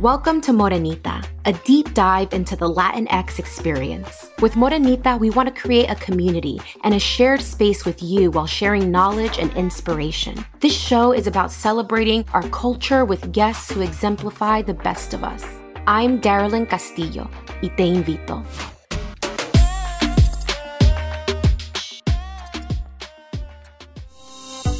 Welcome to Morenita, a deep dive into the Latinx experience. With Morenita, we want to create a community and a shared space with you while sharing knowledge and inspiration. This show is about celebrating our culture with guests who exemplify the best of us. I'm Darilyn Castillo, y te invito.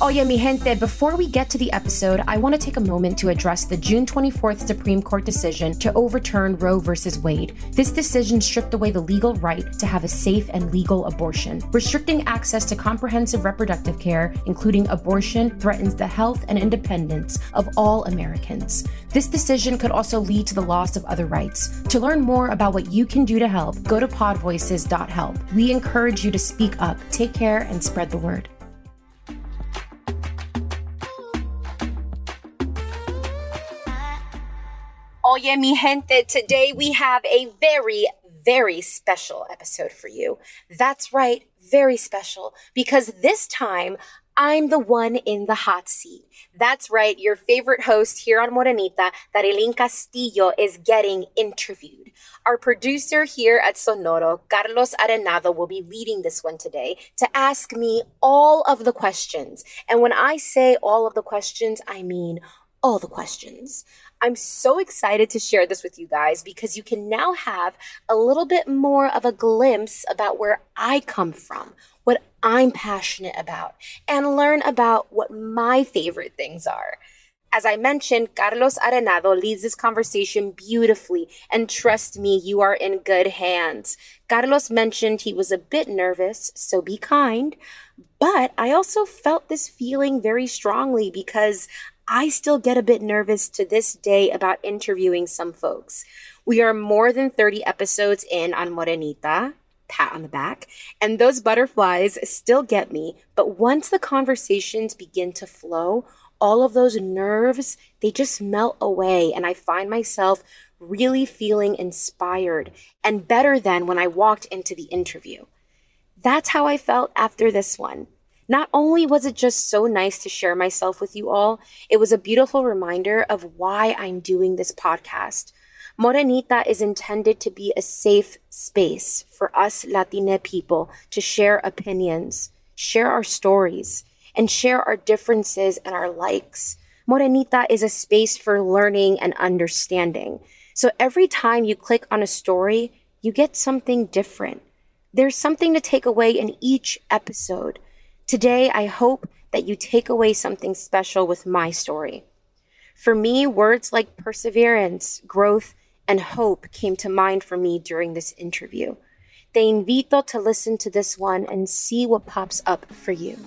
Oh, Oye, mi gente, before we get to the episode, I want to take a moment to address the June 24th Supreme Court decision to overturn Roe v. Wade. This decision stripped away the legal right to have a safe and legal abortion. Restricting access to comprehensive reproductive care, including abortion, threatens the health and independence of all Americans. This decision could also lead to the loss of other rights. To learn more about what you can do to help, go to podvoices.help. We encourage you to speak up, take care, and spread the word. Oh, Oye, mi gente, today we have a very, very special episode for you. That's right, very special, because this time I'm the one in the hot seat. That's right, your favorite host here on Morenita, Darilyn Castillo, is getting interviewed. Our producer here at Sonoro, Carlos Arenado, will be leading this one today to ask me all of the questions. And when I say all of the questions, I mean all the questions. I'm so excited to share this with you guys because you can now have a little bit more of a glimpse about where I come from, what I'm passionate about, and learn about what my favorite things are. As I mentioned, Carlos Arenado leads this conversation beautifully, and trust me, you are in good hands. Carlos mentioned he was a bit nervous, so be kind. But I also felt this feeling very strongly because I still get a bit nervous to this day about interviewing some folks. We are more than 30 episodes in on Morenita, pat on the back, and those butterflies still get me. But once the conversations begin to flow, all of those nerves, they just melt away, and I find myself really feeling inspired and better than when I walked into the interview. That's how I felt after this one. Not only was it just so nice to share myself with you all, it was a beautiful reminder of why I'm doing this podcast. Morenita is intended to be a safe space for us Latina people to share opinions, share our stories, and share our differences and our likes. Morenita is a space for learning and understanding. So every time you click on a story, you get something different. There's something to take away in each episode. Today, I hope that you take away something special with my story. For me, words like perseverance, growth, and hope came to mind for me during this interview. Te invito to listen to this one and see what pops up for you.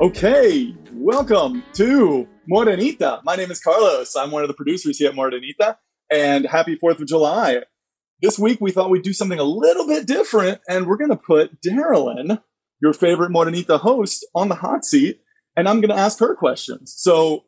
Okay, welcome to Morenita. My name is Carlos. I'm one of the producers here at Morenita and happy 4th of July. this week we thought we'd do something a little bit different, and we're going to put Darilyn, your favorite Morenita host, on the hot seat, and I'm going to ask her questions. So,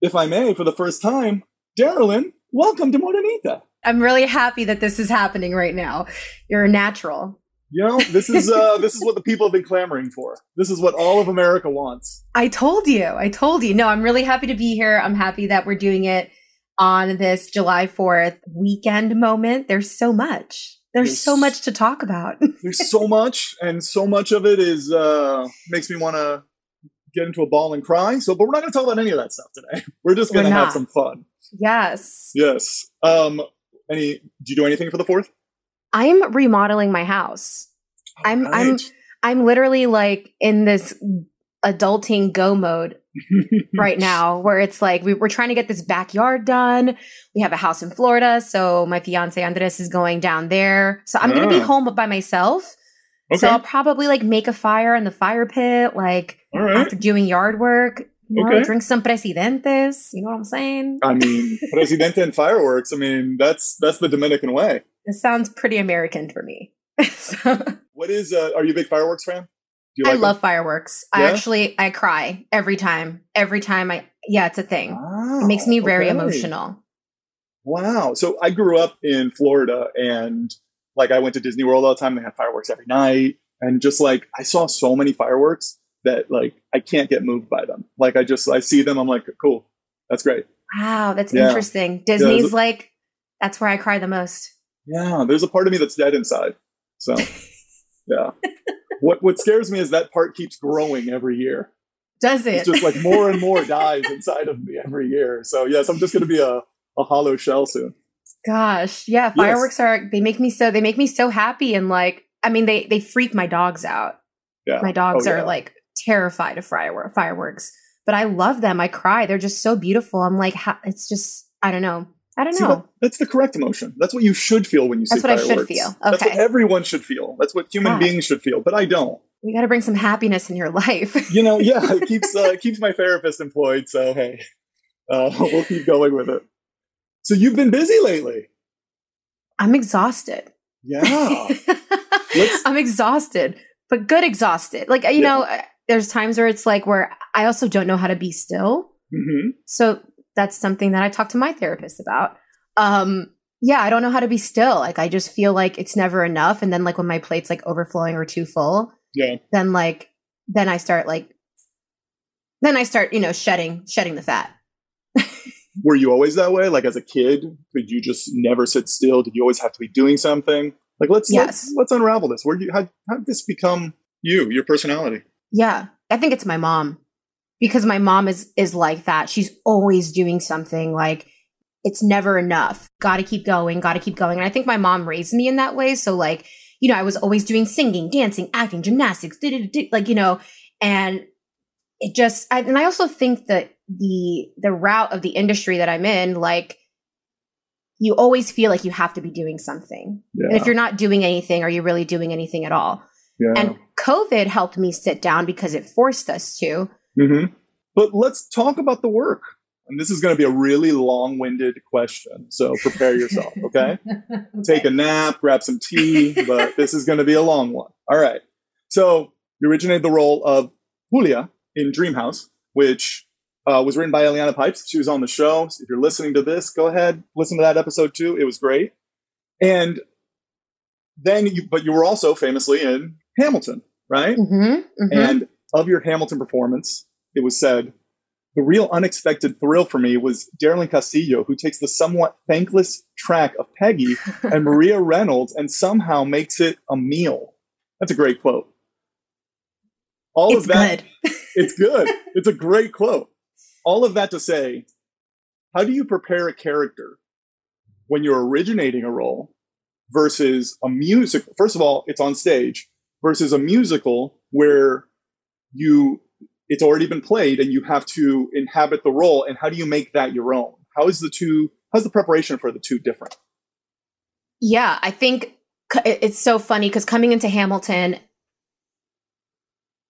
if I may, for the first time, Darilyn, welcome to Morenita. I'm really happy that this is happening right now. You're a natural. You know, this is uh, this is what the people have been clamoring for. This is what all of America wants. I told you. I told you. No, I'm really happy to be here. I'm happy that we're doing it on this July 4th weekend moment. There's so much. There's, there's so much to talk about. there's so much, and so much of it is uh, makes me want to get into a ball and cry. So, but we're not going to talk about any of that stuff today. We're just going to have some fun. Yes. Yes. Um. Any? Do you do anything for the fourth? I'm remodeling my house. All I'm right. I'm I'm literally like in this adulting go mode right now where it's like we, are trying to get this backyard done. We have a house in Florida, so my fiance Andres is going down there. So I'm going to be ah. home by myself. Okay. So I'll probably like make a fire in the fire pit, like right. after doing yard work. You know, okay. drink some presidentes. You know what I'm saying? I mean, presidente and fireworks. I mean, that's that's the Dominican way. It sounds pretty American for me. so. What is? Uh, are you a big fireworks fan? Like I love them? fireworks. Yeah? I actually I cry every time. Every time I yeah, it's a thing. it makes me very okay. emotional. Wow. So I grew up in Florida and like I went to Disney World all the time. They had fireworks every night. And just like I saw so many fireworks that like I can't get moved by them. Like I just I see them, I'm like, cool. That's great. Wow, that's yeah. interesting. Disney's yeah, like that's where I cry the most. Yeah, there's a part of me that's dead inside. So yeah what what scares me is that part keeps growing every year. Does it? It's just like more and more dies inside of me every year. So yes, I'm just going to be a, a hollow shell soon. Gosh, yeah, fireworks yes. are they make me so they make me so happy and like I mean they they freak my dogs out. Yeah. My dogs oh, yeah. are like terrified of fireworks, but I love them. I cry. They're just so beautiful. I'm like it's just I don't know. I don't see, know. that's the correct emotion. That's what you should feel when you see That's what. I should feel. Okay. That's what everyone should feel. That's what human God. beings should feel. But I don't. We got to bring some happiness in your life. you know, yeah, it keeps uh, keeps my therapist employed. So hey, uh, we'll keep going with it. So you've been busy lately. I'm exhausted. Yeah, I'm exhausted, but good exhausted. Like you yeah. know, uh, there's times where it's like where I also don't know how to be still. Mm-hmm. So that's something that I talk to my therapist about. Um, yeah, I don't know how to be still. Like I just feel like it's never enough. And then like when my plate's like overflowing or too full, yeah, then like then I start like then I start, you know, shedding shedding the fat. Were you always that way? Like as a kid, could you just never sit still? Did you always have to be doing something? Like let's yes. let's, let's unravel this. Where you how how did this become you, your personality? Yeah. I think it's my mom because my mom is is like that. She's always doing something like it's never enough. Got to keep going, got to keep going. And I think my mom raised me in that way. So like, you know, I was always doing singing, dancing, acting, gymnastics, like you know, and it just I, and I also think that the the route of the industry that I'm in like you always feel like you have to be doing something. Yeah. And if you're not doing anything, are you really doing anything at all? Yeah. And COVID helped me sit down because it forced us to. Mm-hmm. But let's talk about the work. And this is going to be a really long winded question. So prepare yourself, okay? okay? Take a nap, grab some tea, but this is going to be a long one. All right. So you originated the role of Julia in Dreamhouse, which uh, was written by Eliana Pipes. She was on the show. So if you're listening to this, go ahead, listen to that episode too. It was great. And then you, but you were also famously in Hamilton, right? Mm-hmm, mm-hmm. And of your Hamilton performance, it was said, the real unexpected thrill for me was Darilyn Castillo, who takes the somewhat thankless track of Peggy and Maria Reynolds and somehow makes it a meal. That's a great quote. All it's of that. Good. it's good. It's a great quote. All of that to say, how do you prepare a character when you're originating a role versus a music? First of all, it's on stage versus a musical where you it's already been played and you have to inhabit the role and how do you make that your own how is the two how's the preparation for the two different yeah i think it's so funny because coming into hamilton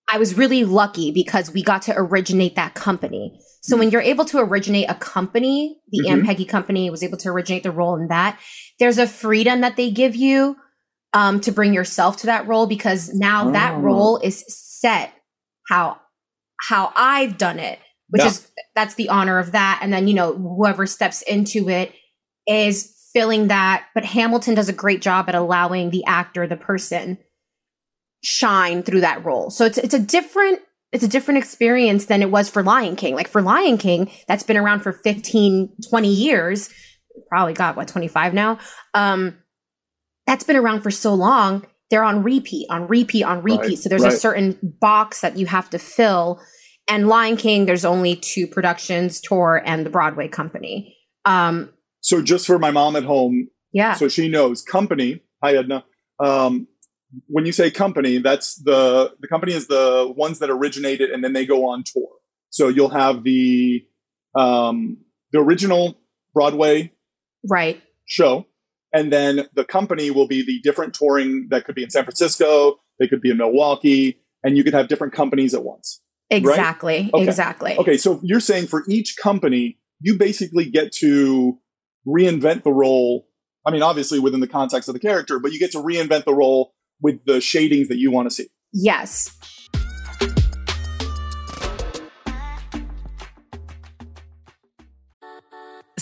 I was really lucky because we got to originate that company. So when you're able to originate a company, the Mhm. And Peggy company was able to originate the role in that. There's a freedom that they give you um, to bring yourself to that role because now that Oh. role is set how how I've done it, which Yeah. is that's the honor of that. And then you know whoever steps into it is filling that. But Hamilton does a great job at allowing the actor, the person, shine through that role. So it's it's a different it's a different experience than it was for Lion King. Like for Lion King, that's been around for 15, 20 years. Probably got what 25 now. Um that's been around for so long. They're on repeat, on repeat, on repeat. Right, so there's a certain box that you have to fill. And Lion King, there's only two productions, Tour and the Broadway company. Um So just for my mom at home, yeah. so she knows company. Hi Edna. Um, when you say company, that's the the company is the ones that originated and then they go on tour. So you'll have the um, the original Broadway right. show, and then the company will be the different touring that could be in San Francisco, they could be in Milwaukee, and you could have different companies at once. Exactly. Okay. Exactly. Okay, so you're saying for each company, you basically get to reinvent the role. I mean, obviously within the context of the character, but you get to reinvent the role with the shadings that you want to see. Yes.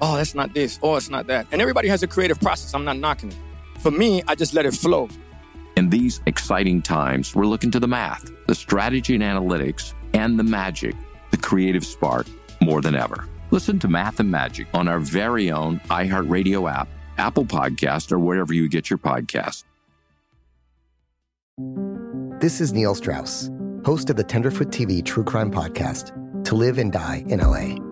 Oh, that's not this. Oh, it's not that. And everybody has a creative process. I'm not knocking it. For me, I just let it flow. In these exciting times, we're looking to the math, the strategy and analytics, and the magic, the creative spark, more than ever. Listen to Math and Magic on our very own iHeartRadio app, Apple Podcast, or wherever you get your podcasts. This is Neil Strauss, host of the Tenderfoot TV True Crime Podcast, To Live and Die in LA.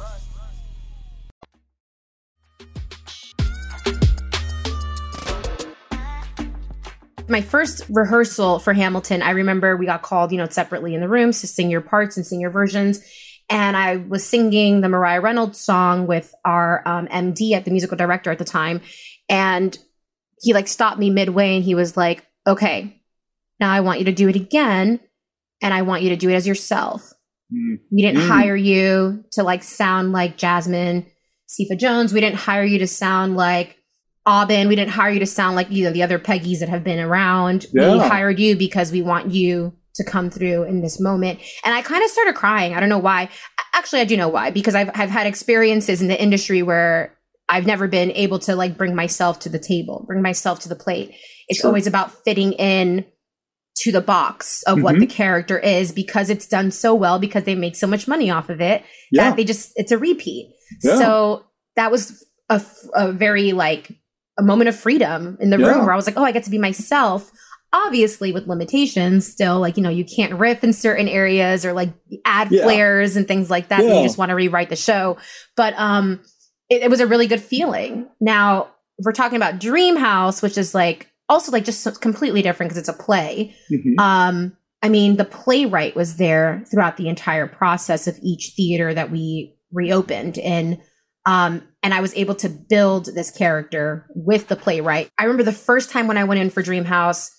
My first rehearsal for Hamilton, I remember we got called, you know, separately in the rooms to sing your parts and sing your versions. And I was singing the Mariah Reynolds song with our um, MD at the musical director at the time. And he like stopped me midway and he was like, okay, now I want you to do it again. And I want you to do it as yourself. Mm. We didn't mm. hire you to like sound like Jasmine Cephas Jones. We didn't hire you to sound like Aubin, we didn't hire you to sound like you know the other Peggies that have been around. Yeah. We hired you because we want you to come through in this moment. And I kind of started crying. I don't know why. Actually, I do know why because I've I've had experiences in the industry where I've never been able to like bring myself to the table, bring myself to the plate. It's sure. always about fitting in to the box of mm-hmm. what the character is because it's done so well because they make so much money off of it yeah. that they just it's a repeat. Yeah. So that was a, a very like a moment of freedom in the yeah. room where I was like, oh, I get to be myself. Obviously, with limitations, still, like, you know, you can't riff in certain areas or like add yeah. flares and things like that. Yeah. You just want to rewrite the show. But um, it, it was a really good feeling. Now, if we're talking about Dreamhouse, which is like also like just completely different because it's a play. Mm-hmm. Um, I mean, the playwright was there throughout the entire process of each theater that we reopened. And um, and I was able to build this character with the playwright. I remember the first time when I went in for Dreamhouse,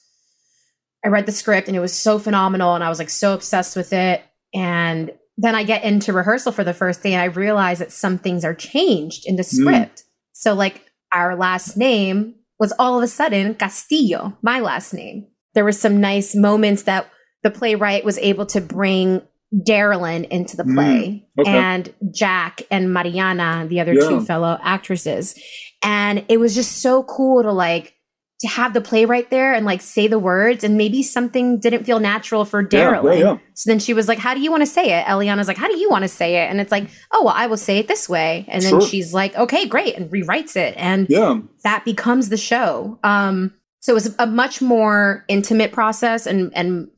I read the script and it was so phenomenal and I was like so obsessed with it. And then I get into rehearsal for the first day and I realize that some things are changed in the mm. script. Mm. So like our last name was all of a sudden Castillo, my last name. There were some nice moments that the playwright was able to bring Darilyn into the play mm, okay. and Jack and Mariana, the other yeah. two fellow actresses. And it was just so cool to like to have the playwright there and like say the words and maybe something didn't feel natural for Darilyn. Yeah, yeah, so then she was like, How do you want to say it? Eliana's like, How do you want to say it? And it's like, Oh, well, I will say it this way. And then sure. she's like, Okay, great, and rewrites it. And yeah. that becomes the show. Um, so it was a much more intimate process and and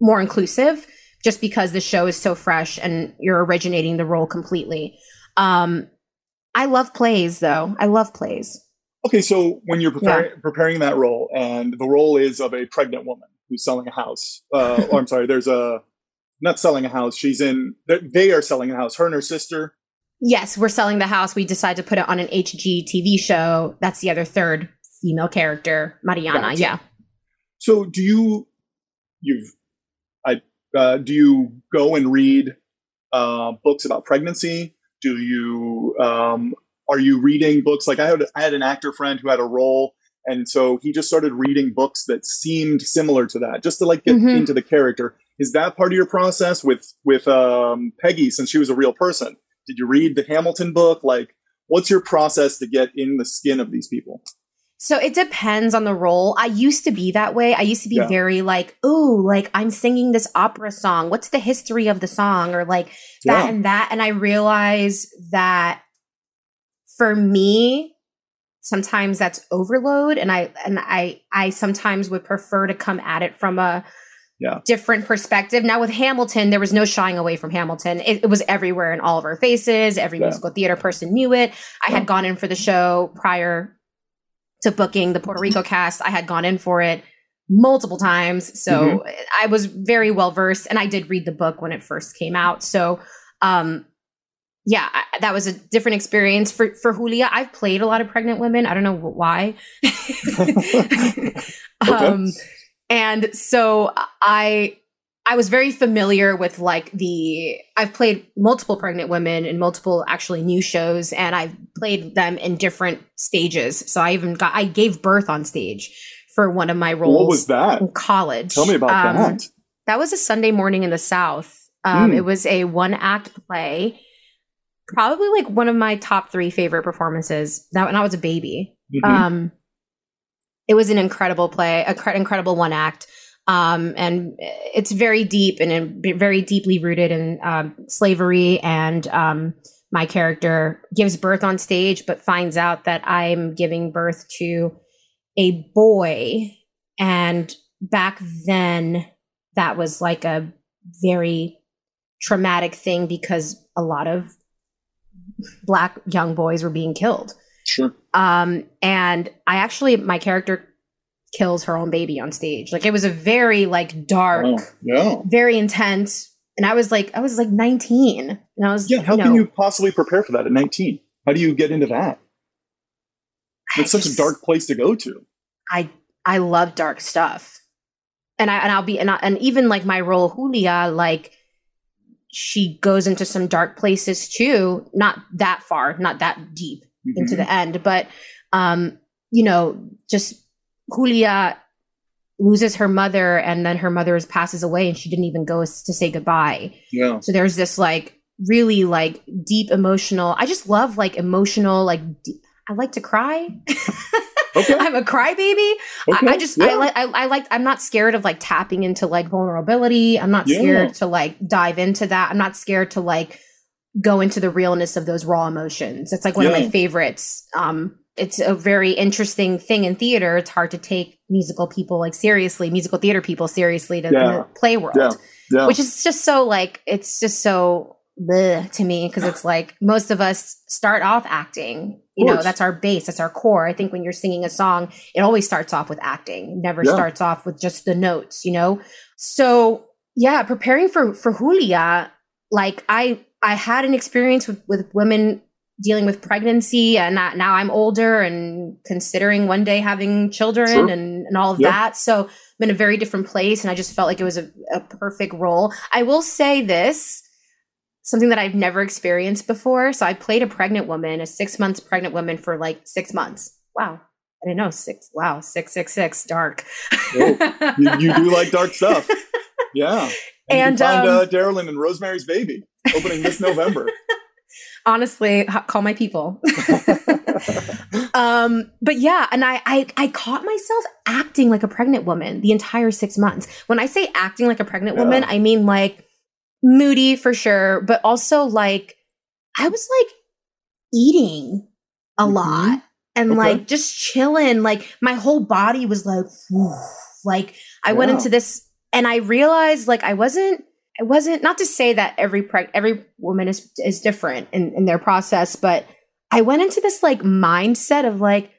more inclusive just because the show is so fresh and you're originating the role completely. Um, I love plays though. I love plays. Okay, so when you're preparing, yeah. preparing that role, and the role is of a pregnant woman who's selling a house, uh, or I'm sorry, there's a not selling a house. She's in. They are selling a house. Her and her sister. Yes, we're selling the house. We decided to put it on an HGTV show. That's the other third female character, Mariana. Gotcha. Yeah. So, do you? You've uh, do you go and read uh, books about pregnancy? Do you um, are you reading books like I had I had an actor friend who had a role And so he just started reading books that seemed similar to that, just to like get Mhm. into the character. Is that part of your process with with um, Peggy since she was a real person? Did you read the Hamilton book? Like, what's your process to get in the skin of these people? So it depends on the role. I used to be that way. I used to be Yeah. very like, oh, like I'm singing this opera song. What's the history of the song? Or like that Yeah. and that. And I realize that for me, sometimes that's overload. And I and I I sometimes would prefer to come at it from a Yeah. different perspective. Now with Hamilton, there was no shying away from Hamilton. It, it was everywhere in all of our faces. Every musical theater person knew it. I had gone in for the show prior to booking the Puerto Rico cast. I had gone in for it multiple times. So I was very well versed and I did read the book when it first came out. So um yeah, I, that was a different experience for for Julia. I've played a lot of pregnant women. I don't know wh- why. um and so I I was very familiar with like the I've played multiple pregnant women in multiple actually new shows and I've played them in different stages. So I even got I gave birth on stage for one of my roles What was that? in college. Tell me about Um, that. That was a Sunday morning in the South. Um, Mm. It was a one act play. Probably like one of my top three favorite performances. That when I was a baby. Mhm. Um, it was an incredible play, a cre- incredible one act. Um, and it's very deep and very deeply rooted in um, slavery. And um, my character gives birth on stage, but finds out that I'm giving birth to a boy. And back then, that was like a very traumatic thing because a lot of black young boys were being killed. Sure. Um, and I actually, my character kills her own baby on stage. Like it was a very like dark, Oh, yeah. very intense. And I was like, I was like 19, and I was, Yeah. How you can you possibly prepare for that at 19? How do you get into that? It's such a dark place to go to. I I love dark stuff, and I and I'll be and I, and even like my role Julia, like she goes into some dark places too. Not that far, not that deep into Mhm. the end, but um, you know, just Julia loses her mother, and then her mother passes away, and she didn't even go to say goodbye. Yeah. So there's this like really like deep emotional. I just love like emotional like. I like to cry. Okay. I'm a crybaby. Okay, I, I just yeah. I like I, I like I'm not scared of like tapping into like vulnerability. I'm not Yeah. scared to like dive into that. I'm not scared to like go into the realness of those raw emotions. It's like one of my favorites. Um it's a very interesting thing in theater. It's hard to take musical people like seriously, musical theater people seriously to Yeah. the play world Yeah. Yeah. which is just so like it's just so bleh to me because it's like most of us start off acting you know that's our base that's our core i think when you're singing a song it always starts off with acting It never starts off with just the notes you know so yeah preparing for for julia like i i had an experience with with women dealing with pregnancy and that now i'm older and considering one day having children Sure. and and all of Yeah. that so i'm in a very different place and i just felt like it was a, a perfect role i will say this something that i've never experienced before so i played a pregnant woman a six months pregnant woman for like six months wow i didn't know six wow six six six dark Oh, you, you do like dark stuff. Yeah. And, And, you can find um, uh, Darilyn and Rosemary's Baby opening this November. Honestly call my people um but yeah and I, I i caught myself acting like a pregnant woman the entire six months when i say acting like a pregnant Yeah. woman i mean like moody for sure but also like i was like eating a Mhm. lot and Okay. like just chilling like my whole body was like like i went into this and i realized like i wasn't I wasn't not to say that every preg- every woman is is different in, in their process, but I went into this like mindset of like,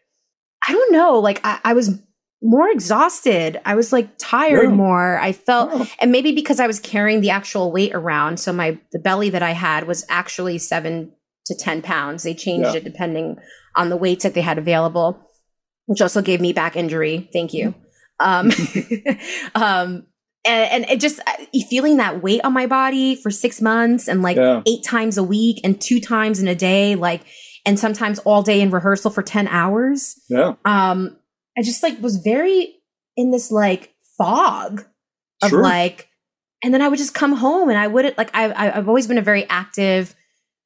I don't know, like I, I was more exhausted. I was like tired Yeah. more. I felt Oh. and maybe because I was carrying the actual weight around, so my the belly that I had was actually seven to ten pounds. They changed Yeah. it depending on the weights that they had available, which also gave me back injury. Thank you. Um, um, and, and it just uh, feeling that weight on my body for six months and like Yeah. eight times a week and two times in a day, like, and sometimes all day in rehearsal for 10 hours. Yeah. Um, I just like was very in this like fog of Sure. like, and then I would just come home and I wouldn't like, I, I, I've always been a very active,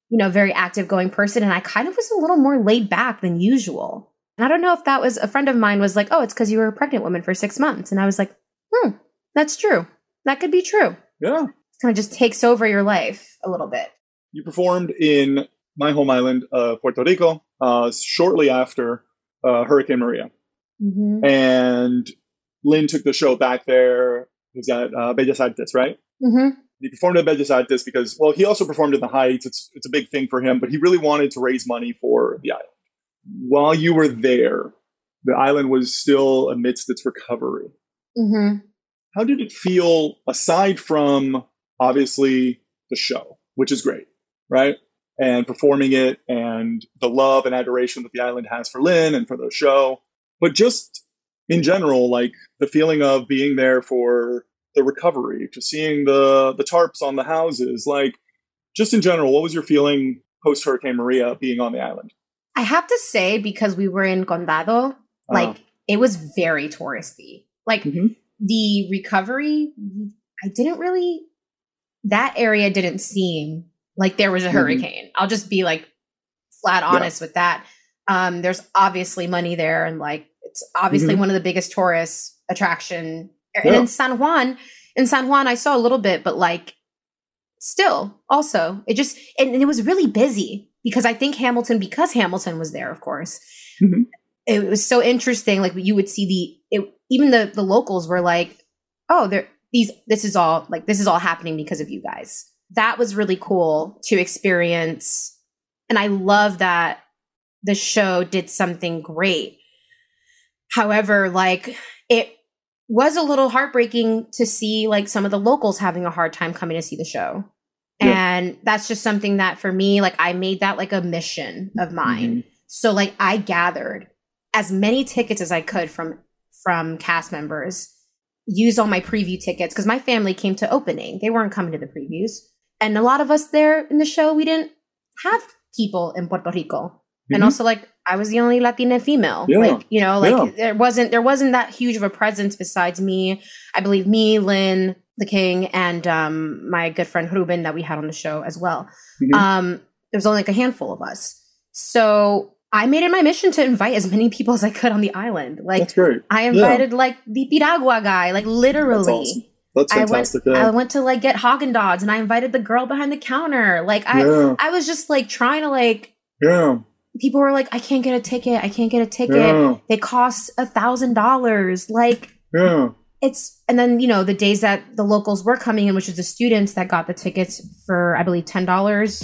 you know, very active going person. And I kind of was a little more laid back than usual. And I don't know if that was a friend of mine was like, oh, it's because you were a pregnant woman for six months. And I was like, hmm, that's true. That could be true. Yeah. Kind of just takes over your life a little bit. You performed in my home island, uh, Puerto Rico, uh, shortly after uh, Hurricane Maria. Mm-hmm. And Lin took the show back there. It was at uh, Bellas Artes, right? Mm-hmm. He performed at Bellas Artes because, well, he also performed in the Heights. It's, it's a big thing for him, but he really wanted to raise money for the island. While you were there, the island was still amidst its recovery. Mm-hmm. How did it feel aside from obviously the show, which is great, right? And performing it and the love and adoration that the island has for Lin and for the show, but just in general, like the feeling of being there for the recovery, to seeing the the tarps on the houses, like just in general, what was your feeling post Hurricane Maria being on the island? I have to say, because we were in Condado, like Uh-huh. it was very touristy. Like Mhm. The recovery, I didn't really, that area didn't seem like there was a Mhm. hurricane. I'll just be like flat Yeah. honest with that. Um, there's obviously money there, and like it's obviously Mhm. one of the biggest tourist attraction. And Yeah. in San Juan, in San Juan, I saw a little bit, but like still, also, it just and, and it was really busy because I think Hamilton, because Hamilton was there, of course. Mhm. It was so interesting. Like you would see the it, even the the locals were like, "Oh, there these this is all like this is all happening because of you guys." That was really cool to experience, and I love that the show did something great. However, like it was a little heartbreaking to see like some of the locals having a hard time coming to see the show. Yeah. And that's just something that for me, like I made that like a mission of mine. Mm-hmm. So like I gathered as many tickets as I could from from cast members, use all my preview tickets because my family came to opening. They weren't coming to the previews. And a lot of us there in the show, we didn't have people in Puerto Rico. And Mhm. also like I was the only Latina female. Yeah. Like, you know, like Yeah. there wasn't there wasn't that huge of a presence besides me. I believe me, Lin, the King, and um my good friend Ruben that we had on the show as well. Mhm. Um there was only like a handful of us. So I made it my mission to invite as many people as I could on the island. Like That's great. I Yeah. invited like the Piragua guy, like literally. That's awesome. That's I went, fantastic. yeah. I went to like get Haagen Dazs, and I invited the girl behind the counter. Like I, Yeah. I was just like trying to like. yeah. People were like, "I can't get a ticket. I can't get a ticket. Yeah. They cost a thousand dollars." Like Yeah. it's, and then you know the days that the locals were coming in, which is the students that got the tickets for I believe ten dollars.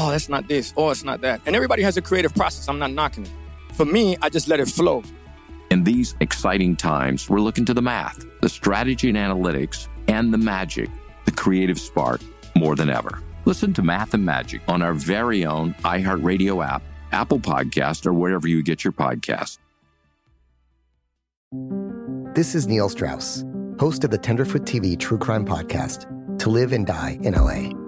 Oh, that's not this. Oh, it's not that. And everybody has a creative process. I'm not knocking it. For me, I just let it flow. In these exciting times, we're looking to the math, the strategy and analytics, and the magic, the creative spark, more than ever. Listen to Math and Magic on our very own iHeartRadio app, Apple Podcast, or wherever you get your podcasts. This is Neil Strauss, host of the Tenderfoot TV True Crime Podcast, To Live and Die in LA.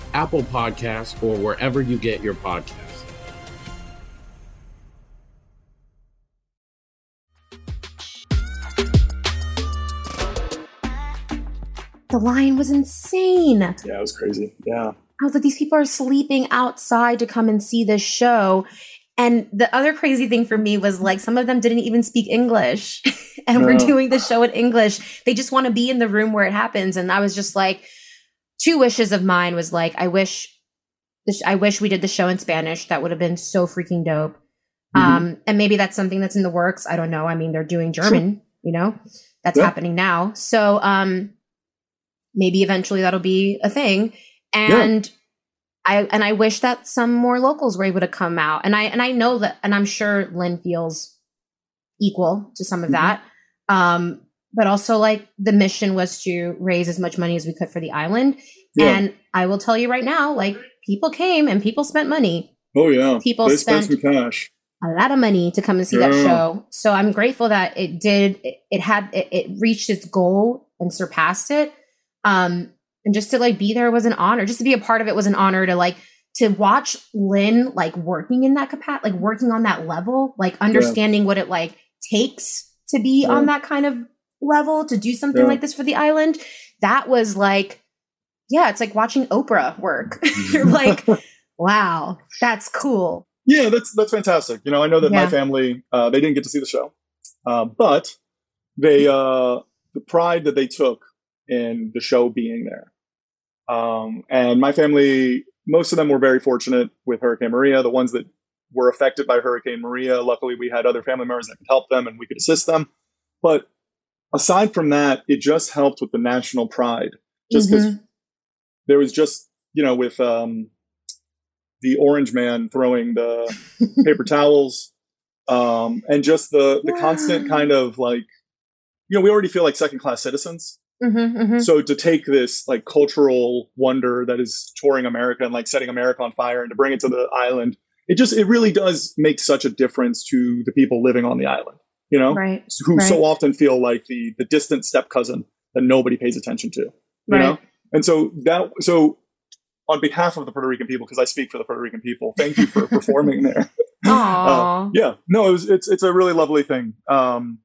Apple Podcasts, or wherever you get your podcasts. The line was insane. Yeah, it was crazy. Yeah. I was like, these people are sleeping outside to come and see this show. And the other crazy thing for me was like, some of them didn't even speak English and we're doing the show in English. They just want to be in the room where it happens. And I was just like, two wishes of mine was like, I wish, sh- I wish we did the show in Spanish. That would have been so freaking dope. Um, and maybe that's something that's in the works. I don't know. I mean, they're doing German, you know, that's Yeah. happening now. So, um, maybe eventually that'll be a thing. And I and I wish that some more locals were able to come out. And I and I know that and I'm sure Lin feels equal to some of Mhm. that. Um, but also like the mission was to raise as much money as we could for the island. Yeah. And I will tell you right now, like people came and people spent money. Oh yeah. People they spent spent- some cash. a lot of money to come and see that show. So I'm grateful that it did. It, it had it, it reached its goal and surpassed it. Um, and just to like be there was an honor. Just to be a part of it was an honor. To like to watch Lin like working in that capacity, like working on that level, like understanding what it like takes to be Yeah. on that kind of level to do something Yeah. like this for the island. That was like, yeah, it's like watching Oprah work. You're like, wow, that's cool. Yeah, that's that's fantastic. You know, I know that Yeah. my family uh, they didn't get to see the show, uh, but they uh, the pride that they took in the show being there. Um, and my family, most of them were very fortunate with Hurricane Maria. The ones that were affected by Hurricane Maria, luckily we had other family members that could help them and we could assist them. But aside from that, it just helped with the national pride. Just because Mhm. there was just, you know, with um, the orange man throwing the paper towels um, and just the, the constant kind of like, you know, we already feel like second class citizens. Mhm, mhm. So to take this like cultural wonder that is touring America and like setting America on fire and to bring it to the island, it just it really does make such a difference to the people living on the island. You know, Right, Who so often feel like the the distant step cousin that nobody pays attention to. You know, and so that so on behalf of the Puerto Rican people, because I speak for the Puerto Rican people, thank you for performing there. Aw. Uh, yeah, no, it was, it's it's a really lovely thing. Um,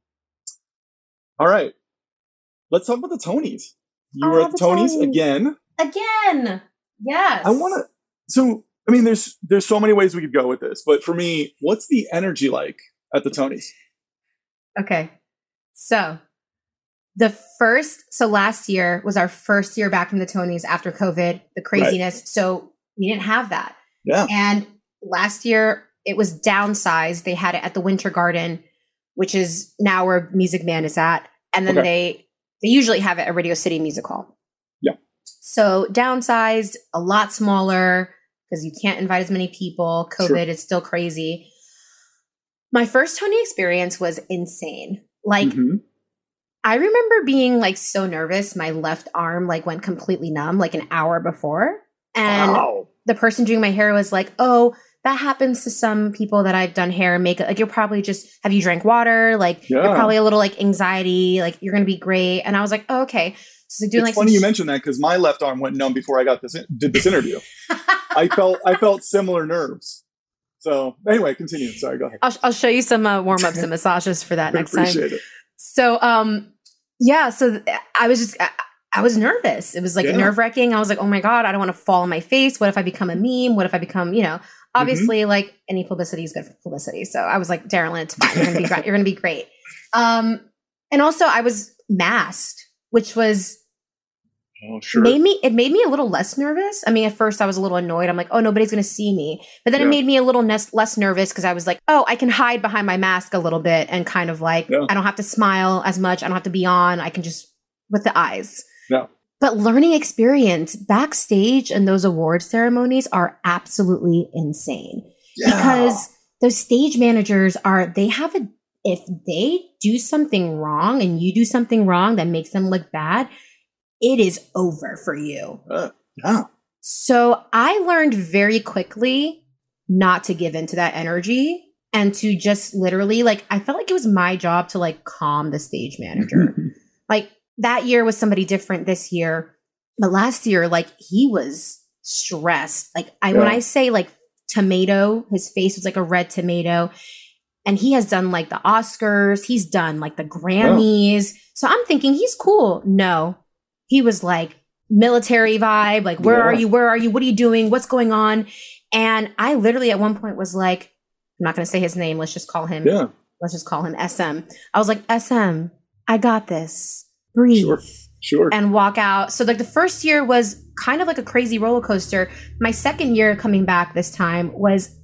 all right, let's talk about the Tonys. You were Oh, at the the Tonys Tonys. again. Again. Yes. I want to. So, I mean, there's there's so many ways we could go with this, but for me, what's the energy like at the Tonys? Okay. So the first, so last year was our first year back from the Tonys after COVID, the craziness. So we didn't have that. Yeah. And last year it was downsized. They had it at the Winter Garden, which is now where Music Man is at. And then Okay. they they usually have it at Radio City Music Hall. Yeah. So downsized, a lot smaller because you can't invite as many people. COVID Sure. is still crazy. My first Tony experience was insane. Like Mhm. I remember being like so nervous, my left arm like went completely numb like an hour before. And Wow. the person doing my hair was like, "Oh, that happens to some people that I've done hair and makeup. Like you're probably just have you drank water? Like Yeah. you're probably a little like anxiety. Like you're gonna be great." And I was like, oh, "Okay." So doing it's like It's funny you sh- mentioned that because my left arm went numb before I got this in- did this interview. I felt I felt similar nerves. So anyway, continue. Sorry, go ahead. I'll, I'll show you some uh, warm ups and massages for that next time. appreciate it. So, um, yeah, so I was just, I, I was nervous. It was like Yeah. nerve wracking. I was like, oh my God, I don't want to fall on my face. What if I become a meme? What if I become, you know, obviously like any publicity is good for publicity. So I was like, Darilyn, it's fine. You're going to be great. You're going to be great. Um, and also I was masked, which was, Oh, sure. made me it made me a little less nervous. I mean, at first I was a little annoyed. I'm like, oh, nobody's gonna see me. But then it made me a little nes- less nervous because I was like, oh, I can hide behind my mask a little bit and kind of like Yeah. I don't have to smile as much. I don't have to be on. I can just with the eyes. Yeah. But learning experience backstage and those award ceremonies are absolutely insane because those stage managers are they have a if they do something wrong and you do something wrong that makes them look bad it is over for you. Uh, yeah. so i learned very quickly not to give into that energy and to just literally like i felt like it was my job to like calm the stage manager. Like that year was somebody different this year but last year like he was stressed. Like i when i say like tomato his face was like a red tomato and he has done like the oscars he's done like the grammys. So i'm thinking he's cool. No he was like military vibe like where are you where are you what are you doing what's going on and i literally at one point was like i'm not going to say his name let's just call him Yeah. let's just call him sm i was like sm i got this breathe Sure. Sure. and walk out. So like the first year was kind of like a crazy roller coaster. My second year coming back this time was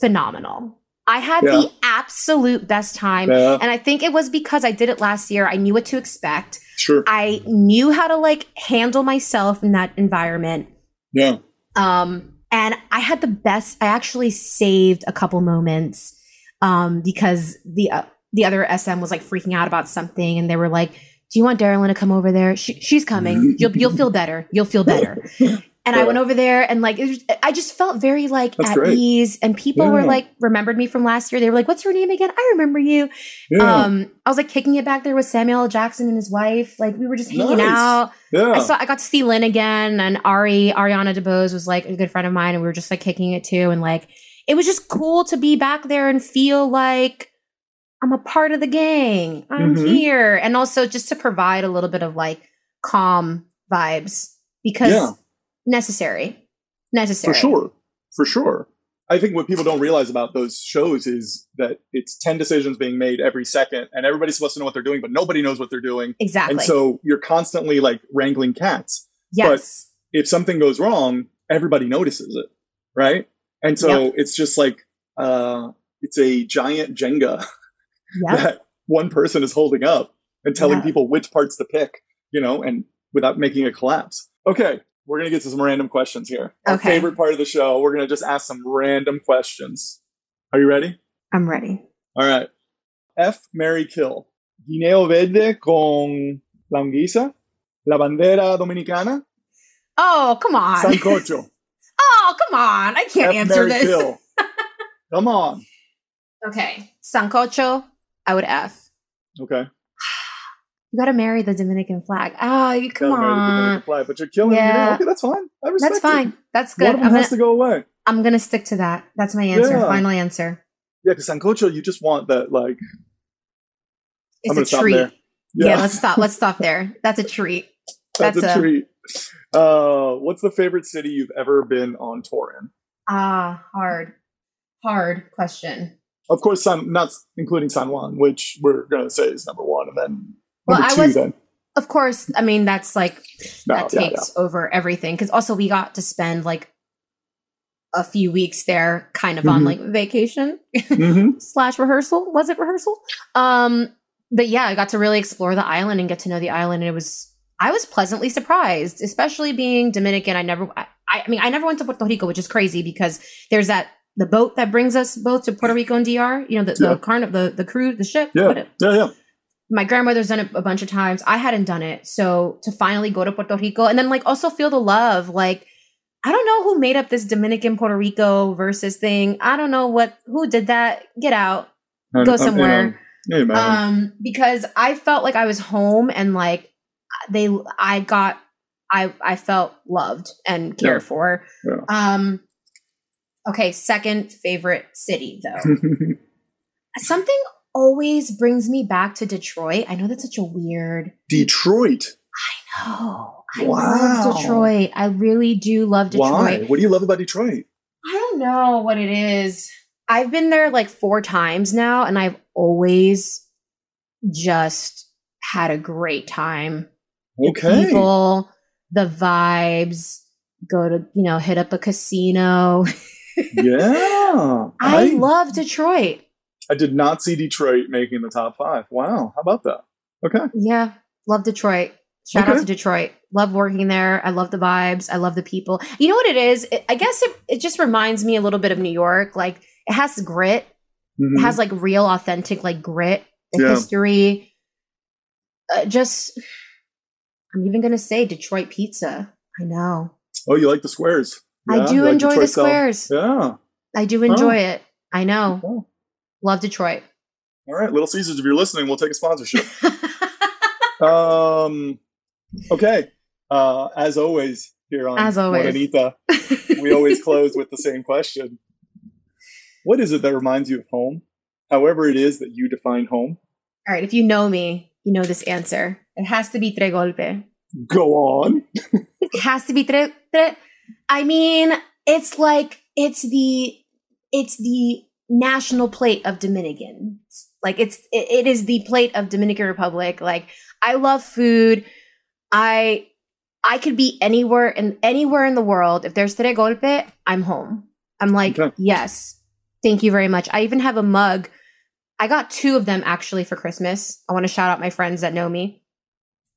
phenomenal. I had Yeah. the absolute best time. Yeah. And I think it was because I did it last year. I knew what to expect. Sure. I knew how to like handle myself in that environment. Yeah. Um, and I had the best. I actually saved a couple moments um, because the uh, the other SM was like freaking out about something, and they were like, "Do you want Darilyn to come over there? She, she's coming. You'll you'll feel better. You'll feel better." And I went over there, and like it was, I just felt very like That's at great. ease, and people were like remembered me from last year. They were like, "What's your name again? I remember you." Yeah. Um, I was like kicking it back there with Samuel Jackson and his wife. Like we were just hanging Nice. out. Yeah. I saw I got to see Lin again and Ari Ariana DeBose was like a good friend of mine and we were just like kicking it too and like it was just cool to be back there and feel like I'm a part of the gang. I'm Mhm. here and also just to provide a little bit of like calm vibes because Yeah. Necessary. Necessary. For sure. For sure. I think what people don't realize about those shows is that it's 10 decisions being made every second and everybody's supposed to know what they're doing, but nobody knows what they're doing. Exactly. And so you're constantly like wrangling cats. Yes. But if something goes wrong, everybody notices it. Right. And so Yep. it's just like, uh, it's a giant Jenga Yep. that one person is holding up. and telling Yeah. people which parts to pick, you know, and without making a collapse. Okay, we're gonna get to some random questions here. Our Okay. favorite part of the show. We're gonna just ask some random questions. Are you ready? I'm ready. All right. F, Mary Kill. Guineo verde con la anguisa, la bandera dominicana, Oh, come on. sancocho. oh, come on. I can't F, answer Mary this. Kill. Come on. Okay. Sancocho, I would F. Okay. You gotta marry the Dominican flag. Oh, you come Gotta marry the on. Dominican flag, but you're killing Yeah. me. Okay, that's fine. I respect That's it. fine. That's good. One of them I'm has gonna, to go away. I'm gonna stick to that. That's my answer. Yeah. Final answer. Yeah, because sancocho, you just want that, like. It's a treat. there. Yeah. let's stop. Let's stop there. That's a treat. That's, That's a, a- treat. Uh, what's the favorite city you've ever been on tour in? Ah, hard. Hard question. Of course, San, not including San Juan, which we're gonna say is number one, and then Well, number I two. was- then Of course, I mean that's like No, that yeah, takes over everything because also we got to spend like a few weeks there, kind of on Mhm. like vacation Mhm. slash rehearsal. Was it rehearsal? Um, but yeah, I got to really explore the island and get to know the island, and it was I was pleasantly surprised, especially being Dominican. I never, I, I mean, I never went to Puerto Rico, which is crazy because there's that the boat that brings us both to Puerto Rico and DR. You know, the Yeah. the carn the the cruise, the ship. yeah, yeah, yeah. My grandmother's done it a bunch of times. I hadn't done it. So to finally go to Puerto Rico and then like also feel the love, like I don't know who made up this Dominican Puerto Rico versus thing. I don't know what who did that. Get out. Go somewhere. yeah, yeah, man. Um because I felt like I was home and like they I got I I felt loved and cared Yeah. for. Yeah. Um okay, second favorite city though something always brings me back to Detroit. I know that's such a weird. Detroit. I know. I Wow. love Detroit. I really do love Detroit. Why? What do you love about Detroit? I don't know what it is. I've been there like four times now, and I've always just had a great time. The Okay. people, the vibes. Go to you know hit up a casino. yeah. I love Detroit. I did not see Detroit making the top five. Wow. How about that? Okay. Yeah, love Detroit. Shout out to Detroit. Love working there. I love the vibes. I love the people. You know what it is? It, I guess it, it just reminds me a little bit of New York. Like it has grit. Mhm. It has like real, authentic, like grit, Yeah. history. Uh, just, I'm even gonna say Detroit pizza. I know. Oh, you like the squares? I do You like enjoy the Detroit style? squares. Yeah. I do enjoy Oh. it. I know. Love Detroit. All right, Little Caesars, if you're listening, we'll take a sponsorship. um, okay. Uh, as always, here on As always. We always close with the same question. What is it that reminds you of home? However, it is that you define home. All right. If you know me, you know this answer. It has to be Tres Golpe. Go on. It has to be tre, tre. I mean, it's like it's the it's the national plate of Dominicans. Like it's it, it is the plate of Dominican Republic. Like I love food. I I could be anywhere in anywhere in the world. If there's Tres Golpe, I'm home. I'm like, yes. Thank you very much. I even have a mug. I got two of them actually for Christmas. I want to shout out my friends that know me.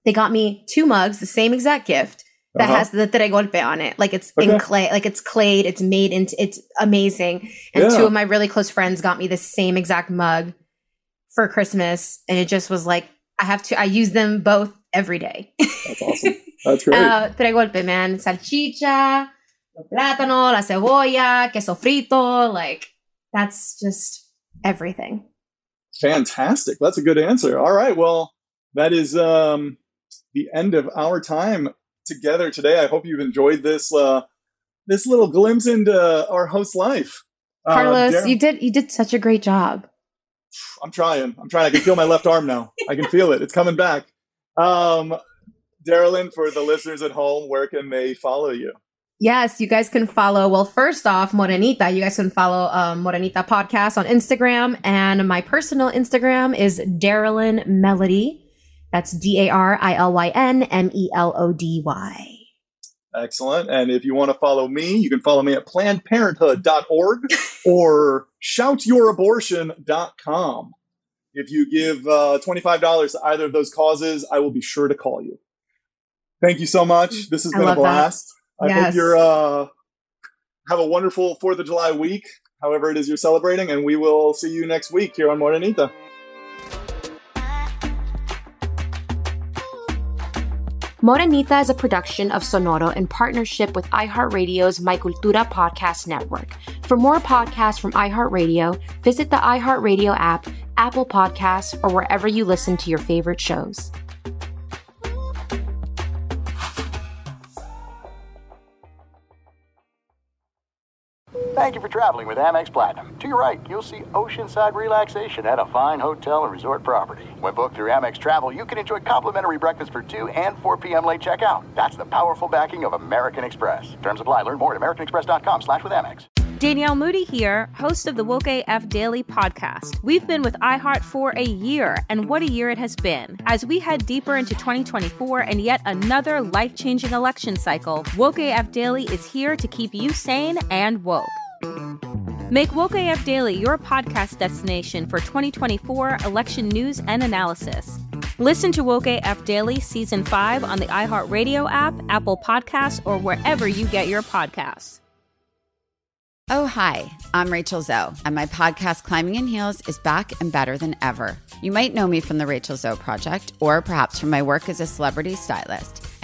They got me two mugs, the same exact gift that Uh-huh. has the Tres Golpe on it. Like it's Okay. in clay, like it's clayed, it's made into, it's amazing. And Yeah. two of my really close friends got me the same exact mug for Christmas. And it just was like, I have to, I use them both every day. That's awesome. That's great. Uh, Tres Golpe, man. Salchicha, plátano, la cebolla, queso frito. Like, that's just everything. Fantastic. That's a good answer. All right. Well, that is um, the end of our time together today. I hope you've enjoyed this uh, this little glimpse into our host life. Uh, Carlos, you did you did such a great job. I'm trying. I'm trying. I can feel my left arm now. I can feel it. It's coming back. Um, Darilyn, for the listeners at home, where can they follow you? Yes, you guys can follow. Well, first off, Morenita. You guys can follow um, Morenita Podcast on Instagram, and my personal Instagram is Darilyn Melody. That's D A R I L Y N M E L O D Y. Excellent. And if you want to follow me, you can follow me at plannedparenthood.org or shoutyourabortion.com. If you give uh, $25 to either of those causes, I will be sure to call you. Thank you so much. This has I been a love that. blast. I hope you're uh, have a wonderful Fourth of July week, however it is you're celebrating, and we will see you next week here on Morenita. Morenita is a production of Sonoro in partnership with iHeartRadio's My Cultura podcast network. For more podcasts from iHeartRadio, visit the iHeartRadio app, Apple Podcasts, or wherever you listen to your favorite shows. Thank you for traveling with Amex Platinum. To your right, you'll see oceanside relaxation at a fine hotel and resort property. When booked through Amex Travel, you can enjoy complimentary breakfast for 2 and 4 p.m. late checkout. That's the powerful backing of American Express. Terms apply. Learn more at americanexpress.com slash with Amex. Danielle Moody here, host of the Woke AF Daily podcast. We've been with iHeart for a year, and what a year it has been. As we head deeper into 2024 and yet another life changing election cycle, Woke AF Daily is here to keep you sane and woke. Make Woke AF Daily your podcast destination for 2024 election news and analysis. Listen to Woke AF Daily Season 5 on the iHeartRadio app, Apple Podcasts, or wherever you get your podcasts. Oh, hi, I'm Rachel Zoe, and my podcast, Climbing in Heels, is back and better than ever. You might know me from the Rachel Zoe Project, or perhaps from my work as a celebrity stylist.